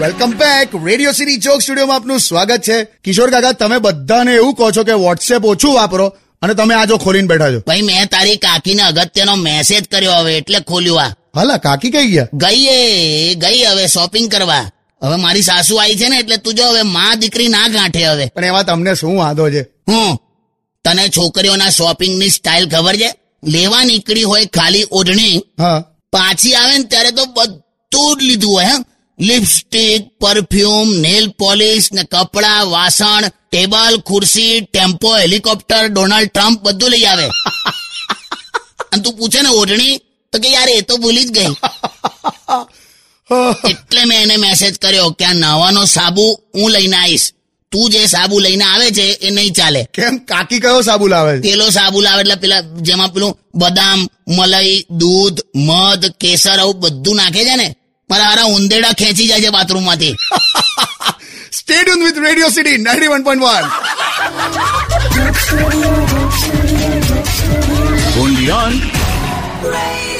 Welcome back radio city ચોક સ્ટુડિયોમાં આપનું સ્વાગત છે. કિશોર કાકા તમે બધાને એવું કહો છો કે વોટ્સએપ ઓછું વાપરો અને તમે આજો ખોલીને બેઠા છો. ભાઈ મેં તારી કાકીને અગત્યનો મેસેજ કર્યો હવે એટલે ખોલ્યું આ. હાલા કાકી કઈ ગયા? ગઈ એ ગઈ હવે શોપિંગ કરવા. હવે મારી સાસુ આવી છે ને એટલે તું જો હવે માં દીકરી ના ગાંઠે હવે. પણ એમાં તમને શું વાંધો છે? હું? તને છોકરીઓના શોપિંગની સ્ટાઇલ ખબર છે? લેવા નીકળી હોય ખાલી ઓઢણી હા. પાછી આવે ને ત્યારે તો બધું જ લીધું હોય હા. લિપસ્ટિક પરફ્યુમ નેલ પોલિશ ને કપડા વાસણ ટેબલ ખુરશી ટેમ્પો હેલિકોપ્ટર ડોનાલ્ડ ટ્રમ્પ બધું લઈ આવે. અને તું પૂછે ને ઓઢણી તો કે યાર એ તો ભૂલી જ ગઈ. એટલે મેં એને મેસેજ કર્યો કે આ નવાનો સાબુ હું લઈને આવીશ. તું જે સાબુ લઈને આવે છે એ નહીં ચાલે. કેમ? કાકી કયો સાબુ લાવે પેલો સાબુ લાવે એટલે પેલા જેમાં પેલું બદામ મલાઈ દૂધ મધ કેસર આવું બધું નાખે છે ને? મારા હારા ઉંદેડા ખેંચી જાય છે બાથરૂમ માંથી stay tuned with Radio City 91.1 Only on Radio